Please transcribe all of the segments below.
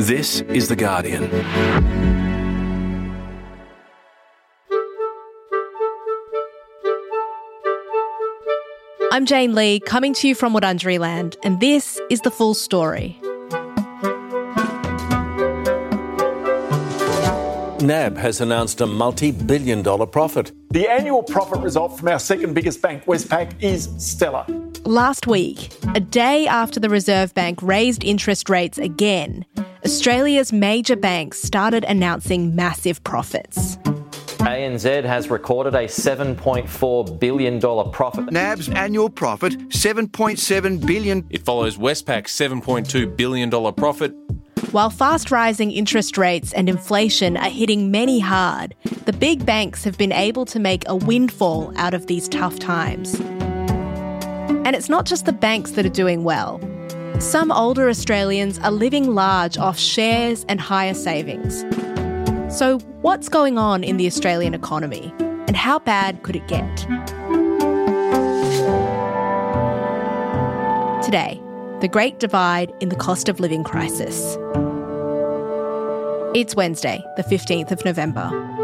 This is The Guardian. I'm Jane Lee, coming to you from Wurundjeri Land, and this is the full story. NAB has announced a multi billion dollar profit. The annual profit result from our second biggest bank, Westpac, is stellar. Last week, a day after the Reserve Bank raised interest rates again, Australia's major banks started announcing massive profits. ANZ has recorded a $7.4 billion profit. NAB's annual profit, 7.7 billion. It follows Westpac's $7.2 billion profit. While fast rising interest rates and inflation are hitting many hard, the big banks have been able to make a windfall out of these tough times. And it's not just the banks that are doing well. Some older Australians are living large off shares and higher savings. So, what's going on in the Australian economy? And how bad could it get? Today, the great divide in the cost of living crisis. It's Wednesday, the 15th of November.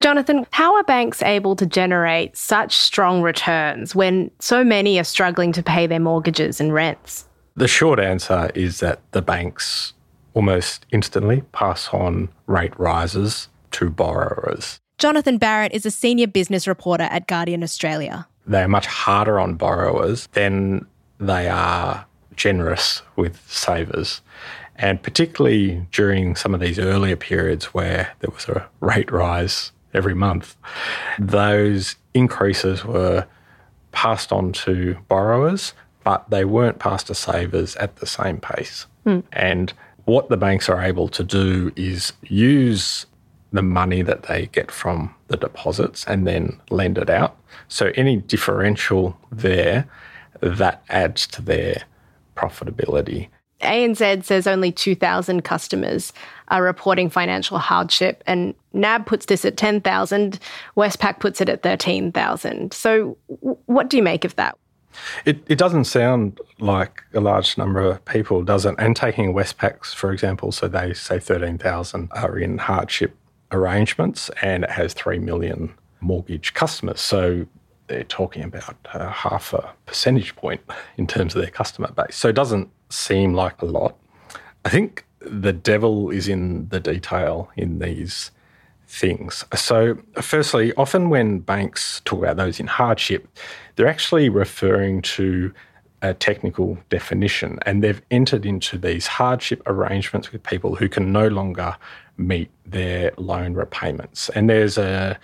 Jonathan, how are banks able to generate such strong returns when so many are struggling to pay their mortgages and rents? The short answer is that the banks almost instantly pass on rate rises to borrowers. Jonathan Barrett is a senior business reporter at Guardian Australia. They are much harder on borrowers than they are generous with savers. And particularly during some of these earlier periods where there was a rate rise every month, those increases were passed on to borrowers, but they weren't passed to savers at the same pace. Hmm. And what the banks are able to do is use the money that they get from the deposits and then lend it out. So any differential there, that adds to their profitability. ANZ says only 2,000 customers are reporting financial hardship, and NAB puts this at 10,000. Westpac puts it at 13,000. So, what do you make of that? It, it doesn't sound like a large number of people, does it? And taking Westpac's, for example, so they say 13,000 are in hardship arrangements and it has 3 million mortgage customers. So they're talking about uh, half a percentage point in terms of their customer base. So it doesn't seem like a lot. I think the devil is in the detail in these things. So, firstly, often when banks talk about those in hardship, they're actually referring to a technical definition and they've entered into these hardship arrangements with people who can no longer meet their loan repayments. And there's a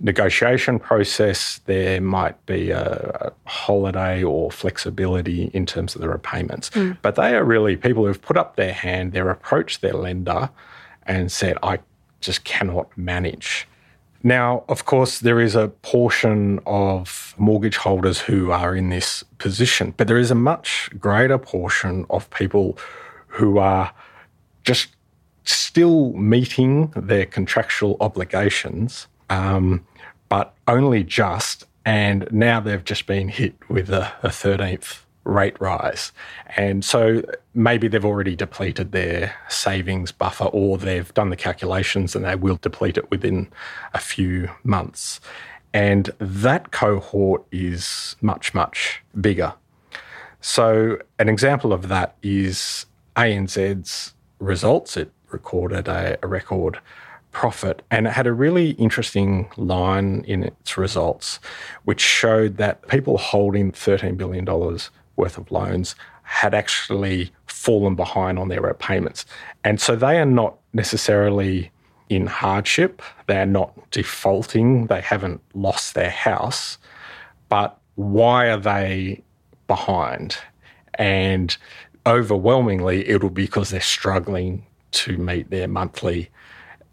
negotiation process, there might be a, a holiday or flexibility in terms of the repayments. Hmm. But they are really people who've put up their hand, they've approached their lender and said, I just cannot manage. Now, of course, there is a portion of mortgage holders who are in this position, but there is a much greater portion of people who are just still meeting their contractual obligations, um, but only just. And now they've just been hit with a, a 13th rate rise. And so maybe they've already depleted their savings buffer or they've done the calculations and they will deplete it within a few months. And that cohort is much, much bigger. So, an example of that is ANZ's results. It recorded a, a record profit. And it had a really interesting line in its results, which showed that people holding $13 billion worth of loans had actually fallen behind on their repayments. And so they are not necessarily in hardship, they are not defaulting, they haven't lost their house, but why are they behind? And overwhelmingly, it'll be because they're struggling to meet their monthly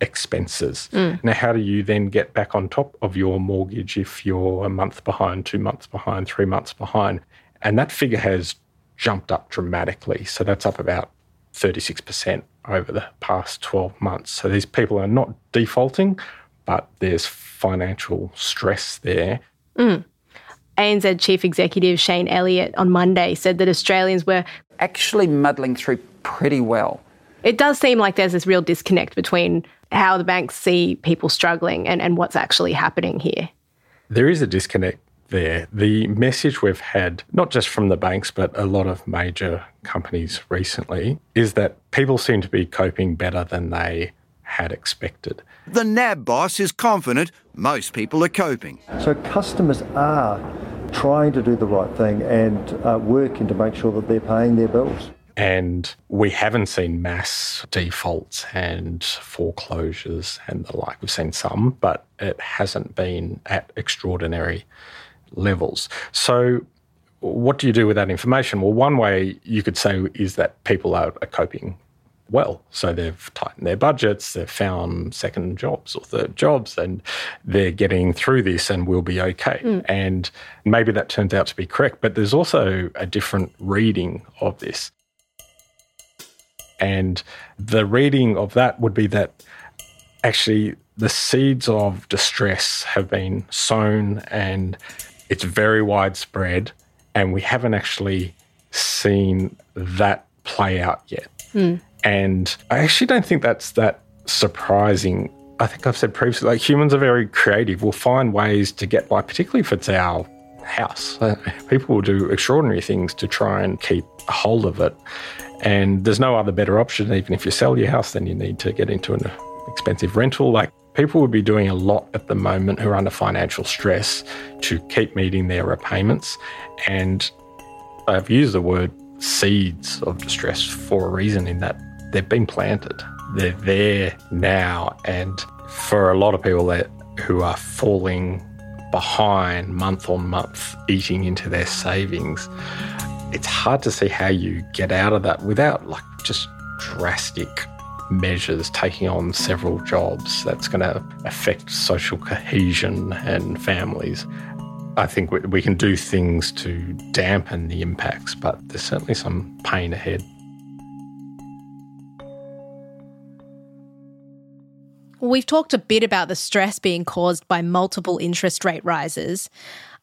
expenses. Mm. Now, how do you then get back on top of your mortgage if you're a month behind, two months behind, three months behind? And that figure has jumped up dramatically. So that's up about 36% over the past 12 months. So these people are not defaulting, but there's financial stress there. Mm. ANZ Chief Executive Shayne Elliott on Monday said that Australians were actually muddling through pretty well. It does seem like there's this real disconnect between how the banks see people struggling and, and what's actually happening here. There is a disconnect there. The message we've had, not just from the banks, but a lot of major companies recently, is that people seem to be coping better than they had expected. The NAB boss is confident most people are coping. So customers are trying to do the right thing and uh, working to make sure that they're paying their bills. And we haven't seen mass defaults and foreclosures and the like. We've seen some, but it hasn't been at extraordinary levels. So, what do you do with that information? Well, one way you could say is that people are, are coping well. So they've tightened their budgets, they've found second jobs or third jobs, and they're getting through this and will be okay. Mm. And maybe that turns out to be correct, but there's also a different reading of this. And the reading of that would be that actually the seeds of distress have been sown and it's very widespread, and we haven't actually seen that play out yet. Mm. And I actually don't think that's that surprising. I think I've said previously, like humans are very creative. We'll find ways to get by, particularly if it's our house. Uh, people will do extraordinary things to try and keep a hold of it. And there's no other better option. Even if you sell your house, then you need to get into an expensive rental. Like people would be doing a lot at the moment who are under financial stress to keep meeting their repayments. And I've used the word seeds of distress for a reason in that they've been planted. They're there now. And for a lot of people that who are falling behind month on month, eating into their savings, it's hard to see how you get out of that without like just drastic measures, taking on several jobs. That's going to affect social cohesion and families. I think we can do things to dampen the impacts, but there's certainly some pain ahead. we've talked a bit about the stress being caused by multiple interest rate rises.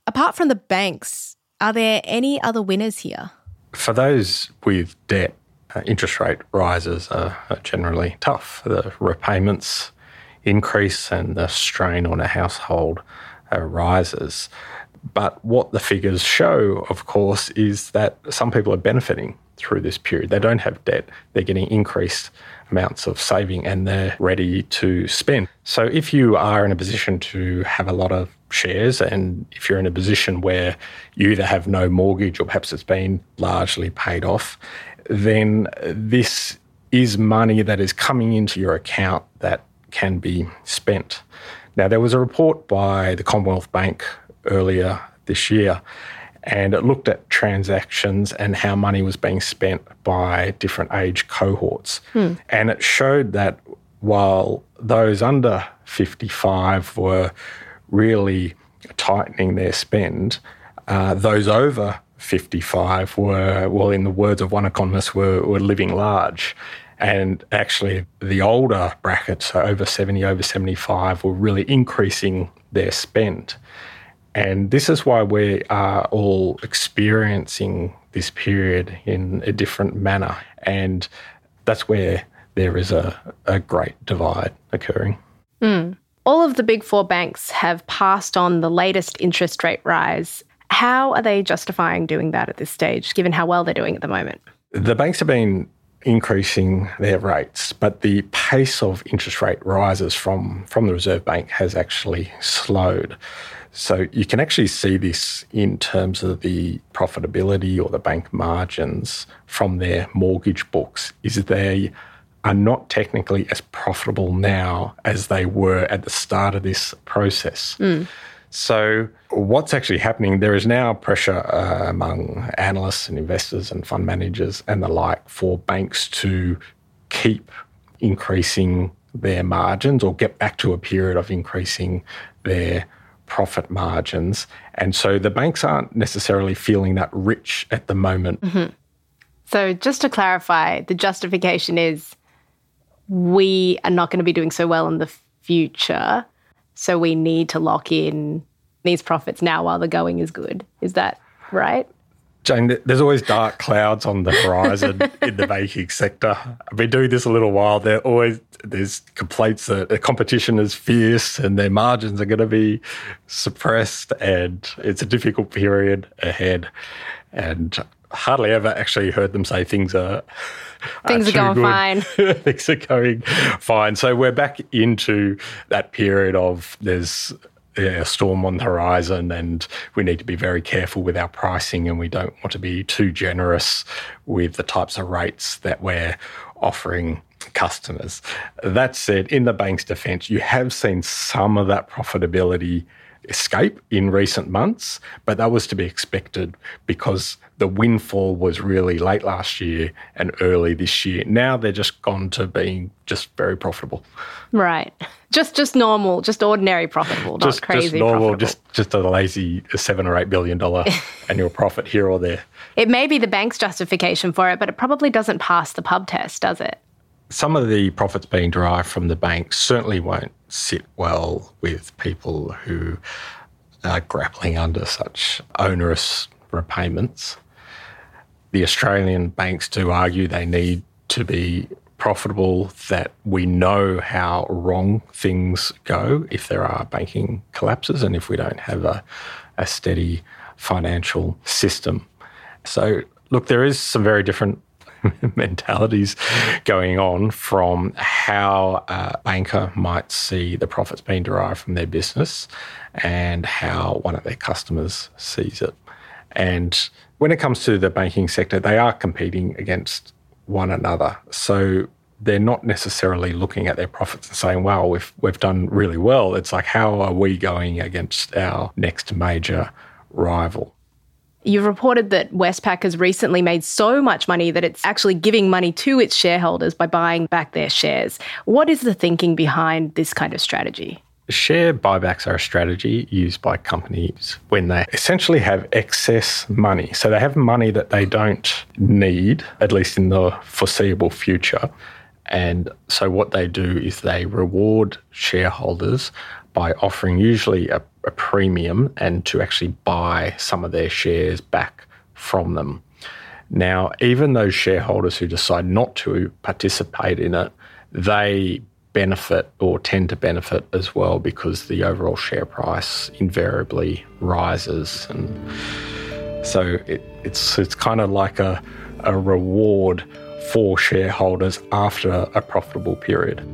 Apart from the banks, are there any other winners here? For those with debt, uh, interest rate rises are, generally tough. The repayments increase and the strain on a household uh, rises. But what the figures show, of course, is that some people are benefiting through this period. They don't have debt, they're getting increased amounts of saving and they're ready to spend. So if you are in a position to have a lot of shares and if you're in a position where you either have no mortgage or perhaps it's been largely paid off, then this is money that is coming into your account that can be spent. Now, there was a report by the Commonwealth Bank earlier this year, and it looked at transactions and how money was being spent by different age cohorts. Hmm. And it showed that while those under 55 were really tightening their spend, uh, those over 55 were, well, in the words of one economist, were, were living large. And actually, the older brackets, so over 70, over 75, were really increasing their spend. And this is why we are all experiencing this period in a different manner. And that's where there is a, a great divide occurring. Mm. All of the big four banks have passed on the latest interest rate rise. How are they justifying doing that at this stage, given how well they're doing at the moment? The banks have been increasing their rates, but the pace of interest rate rises from, from the Reserve Bank has actually slowed. So you can actually see this in terms of the profitability or the bank margins from their mortgage books, is they are not technically as profitable now as they were at the start of this process. Mm. So, what's actually happening? There is now pressure uh, among analysts and investors and fund managers and the like for banks to keep increasing their margins or get back to a period of increasing their profit margins. And so the banks aren't necessarily feeling that rich at the moment. Mm-hmm. So, just to clarify, the justification is we are not going to be doing so well in the future. So we need to lock in these profits now while the going is good. Is that right? Jane, there's always dark clouds on the horizon in the banking sector. I've been doing this a little while. There always there's complaints that the competition is fierce and their margins are going to be suppressed, and it's a difficult period ahead. And hardly ever actually heard them say things are things are, going fine. things are going fine. So we're back into that period of there's a storm on the horizon and we need to be very careful with our pricing and we don't want to be too generous with the types of rates that we're offering customers. That said, in the bank's defense, you have seen some of that profitability escape in recent months, but that was to be expected because the windfall was really late last year and early this year. Now they're just gone to being just very profitable. Right. Just just normal, just ordinary profitable, not just, crazy. Just normal, profitable. just just a lazy seven or eight billion dollar annual profit here or there. It may be the bank's justification for it, but it probably doesn't pass the pub test, does it? Some of the profits being derived from the bank certainly won't sit well with people who are grappling under such onerous repayments. The Australian banks do argue they need to be profitable, that we know how wrong things go if there are banking collapses and if we don't have a, a steady financial system. So, look, there is some very different mentalities going on from how a banker might see the profits being derived from their business and how one of their customers sees it. And when it comes to the banking sector, they are competing against one another. So they're not necessarily looking at their profits and saying, "Wow, we've we've done really well." It's like, how are we going against our next major rival? You've reported that Westpac has recently made so much money that it's actually giving money to its shareholders by buying back their shares. What is the thinking behind this kind of strategy? Share buybacks are a strategy used by companies when they essentially have excess money. So they have money that they don't need, at least in the foreseeable future. And so what they do is they reward shareholders by offering usually a, a premium and to actually buy some of their shares back from them. Now, even those shareholders who decide not to participate in it, they benefit or tend to benefit as well because the overall share price invariably rises. And so it, it's, it's kind of like a, a reward for shareholders after a profitable period.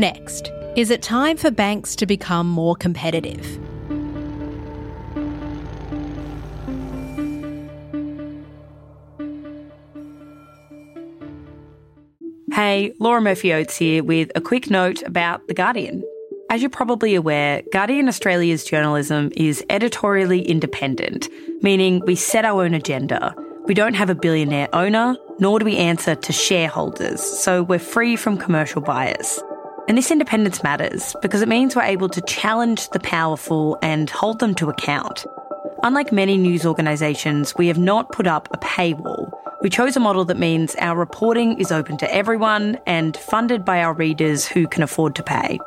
Next, is it time for banks to become more competitive? Hey, Laura Murphy Oates here with a quick note about The Guardian. As you're probably aware, Guardian Australia's journalism is editorially independent, meaning we set our own agenda. We don't have a billionaire owner, nor do we answer to shareholders, so we're free from commercial bias. And this independence matters because it means we're able to challenge the powerful and hold them to account. Unlike many news organisations, we have not put up a paywall. We chose a model that means our reporting is open to everyone and funded by our readers who can afford to pay.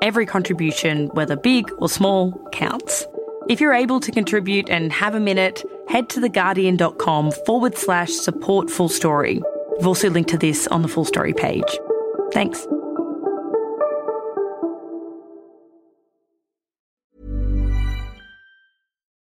Every contribution, whether big or small, counts. If you're able to contribute and have a minute, head to theguardian.com forward slash support full story. We've also linked to this on the full story page. Thanks.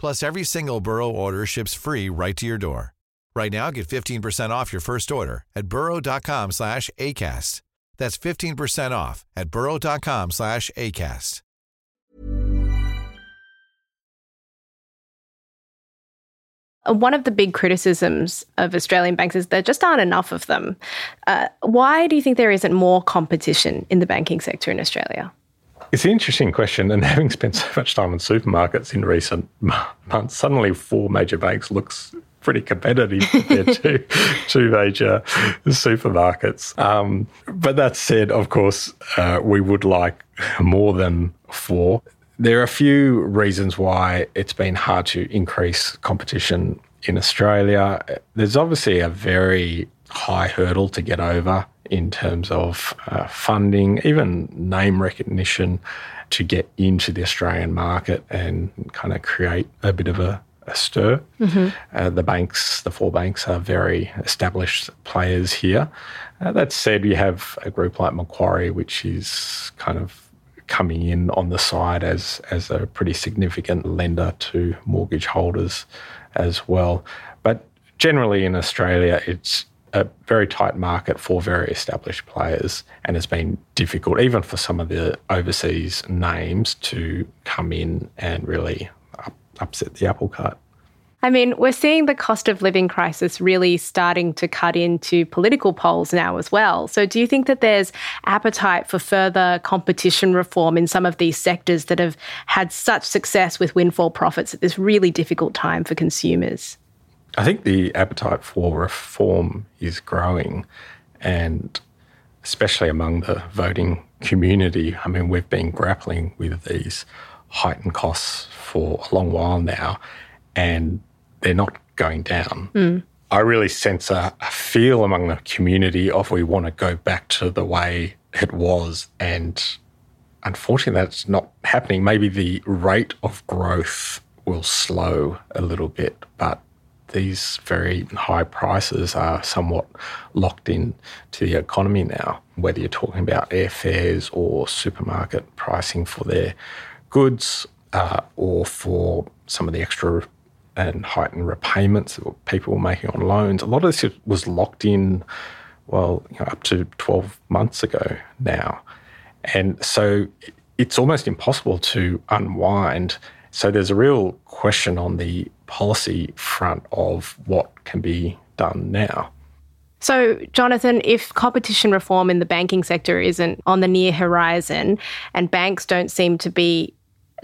Plus, every single Burrow order ships free right to your door. Right now, get 15% off your first order at burrow.com slash ACAST. That's 15% off at burrow.com slash ACAST. One of the big criticisms of Australian banks is there just aren't enough of them. Uh, why do you think there isn't more competition in the banking sector in Australia? It's an interesting question, and having spent so much time in supermarkets in recent months, suddenly four major banks looks pretty competitive compared to two major supermarkets. Um, but that said, of course, uh, we would like more than four. There are a few reasons why it's been hard to increase competition in Australia. There's obviously a very high hurdle to get over in terms of uh, funding, even name recognition to get into the Australian market and kind of create a bit of a, a stir. Mhm. Uh, the banks, the four banks, are very established players here. Uh, that said, you have a group like Macquarie, which is kind of coming in on the side as as a pretty significant lender to mortgage holders as well. But generally in Australia, it's a very tight market for very established players, and it's been difficult, even for some of the overseas names, to come in and really up, upset the apple cart. I mean, we're seeing the cost of living crisis really starting to cut into political polls now as well. So, do you think that there's appetite for further competition reform in some of these sectors that have had such success with windfall profits at this really difficult time for consumers? I think the appetite for reform is growing, and especially among the voting community. I mean, we've been grappling with these heightened costs for a long while now, and they're not going down. Mm. I really sense a, a feel among the community of we want to go back to the way it was. And unfortunately, that's not happening. Maybe the rate of growth will slow a little bit, but these very high prices are somewhat locked in to the economy now, whether you're talking about airfares or supermarket pricing for their goods uh, or for some of the extra and heightened repayments that people were making on loans. A lot of this was locked in, well, you know, up to 12 months ago now. And so it's almost impossible to unwind. So there's a real question on the policy front of what can be done now. So, Jonathan, if competition reform in the banking sector isn't on the near horizon and banks don't seem to be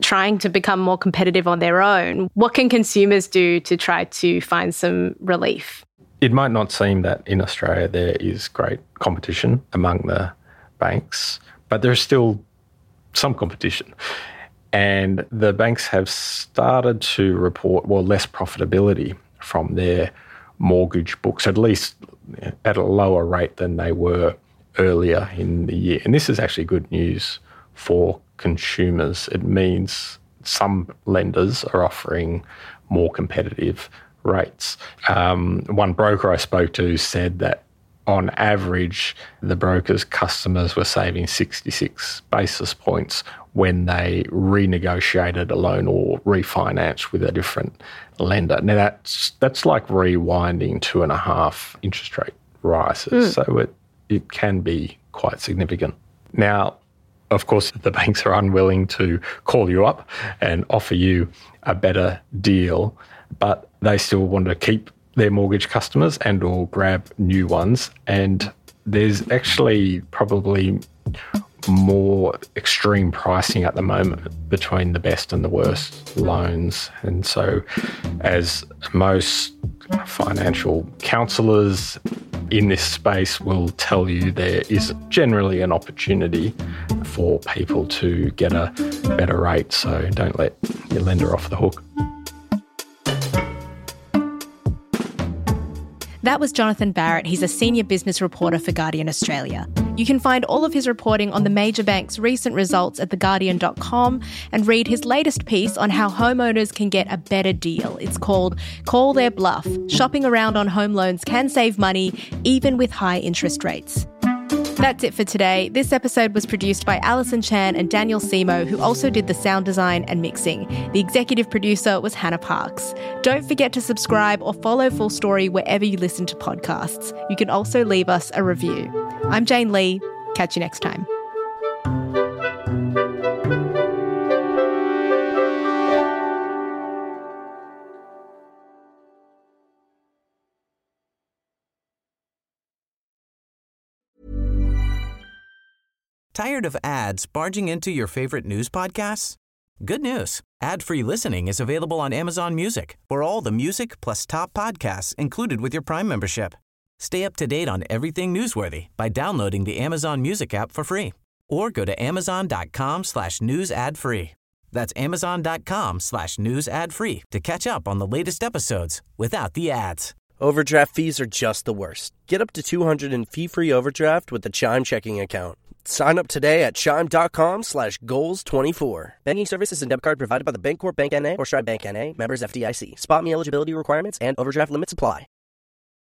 trying to become more competitive on their own, what can consumers do to try to find some relief? It might not seem that in Australia there is great competition among the banks, but there's still some competition. And the banks have started to report, well, less profitability from their mortgage books, at least at a lower rate than they were earlier in the year. And this is actually good news for consumers. It means some lenders are offering more competitive rates. Um, one broker I spoke to said that on average, the broker's customers were saving 66 basis points when they renegotiated a loan or refinanced with a different lender. Now that's that's like rewinding two and a half interest rate rises. Mm. So it it can be quite significant. Now, Of course, the banks are unwilling to call you up and offer you a better deal, but they still want to keep their mortgage customers and or grab new ones. And there's actually probably more extreme pricing at the moment between the best and the worst loans. And so, as most financial counselors in this space will tell you, there is generally an opportunity for people to get a better rate. So, don't let your lender off the hook. That was Jonathan Barrett. He's a senior business reporter for Guardian Australia. You can find all of his reporting on the major banks' recent results at theguardian.com and read his latest piece on how homeowners can get a better deal. It's called Call Their Bluff Shopping Around on Home Loans Can Save Money, even with high interest rates. That's it for today. This episode was produced by Alison Chan and Daniel Simo, who also did the sound design and mixing. The executive producer was Hannah Parks. Don't forget to subscribe or follow Full Story wherever you listen to podcasts. You can also leave us a review. I'm Jane Lee. Catch you next time. Tired of ads barging into your favorite news podcasts? Good news. Ad-free listening is available on Amazon Music for all the music plus top podcasts included with your Prime membership. Stay up to date on everything newsworthy by downloading the Amazon Music app for free or go to amazon.com slash news ad free. That's amazon.com slash news ad free to catch up on the latest episodes without the ads. Overdraft fees are just the worst. Get up to 200 in fee-free overdraft with the Chime checking account. Sign up today at chime.com slash goals 24. Banking services and debit card provided by the Bancorp Bank N.A. or Stride Bank N.A. Members FDIC. SpotMe eligibility requirements and overdraft limits apply.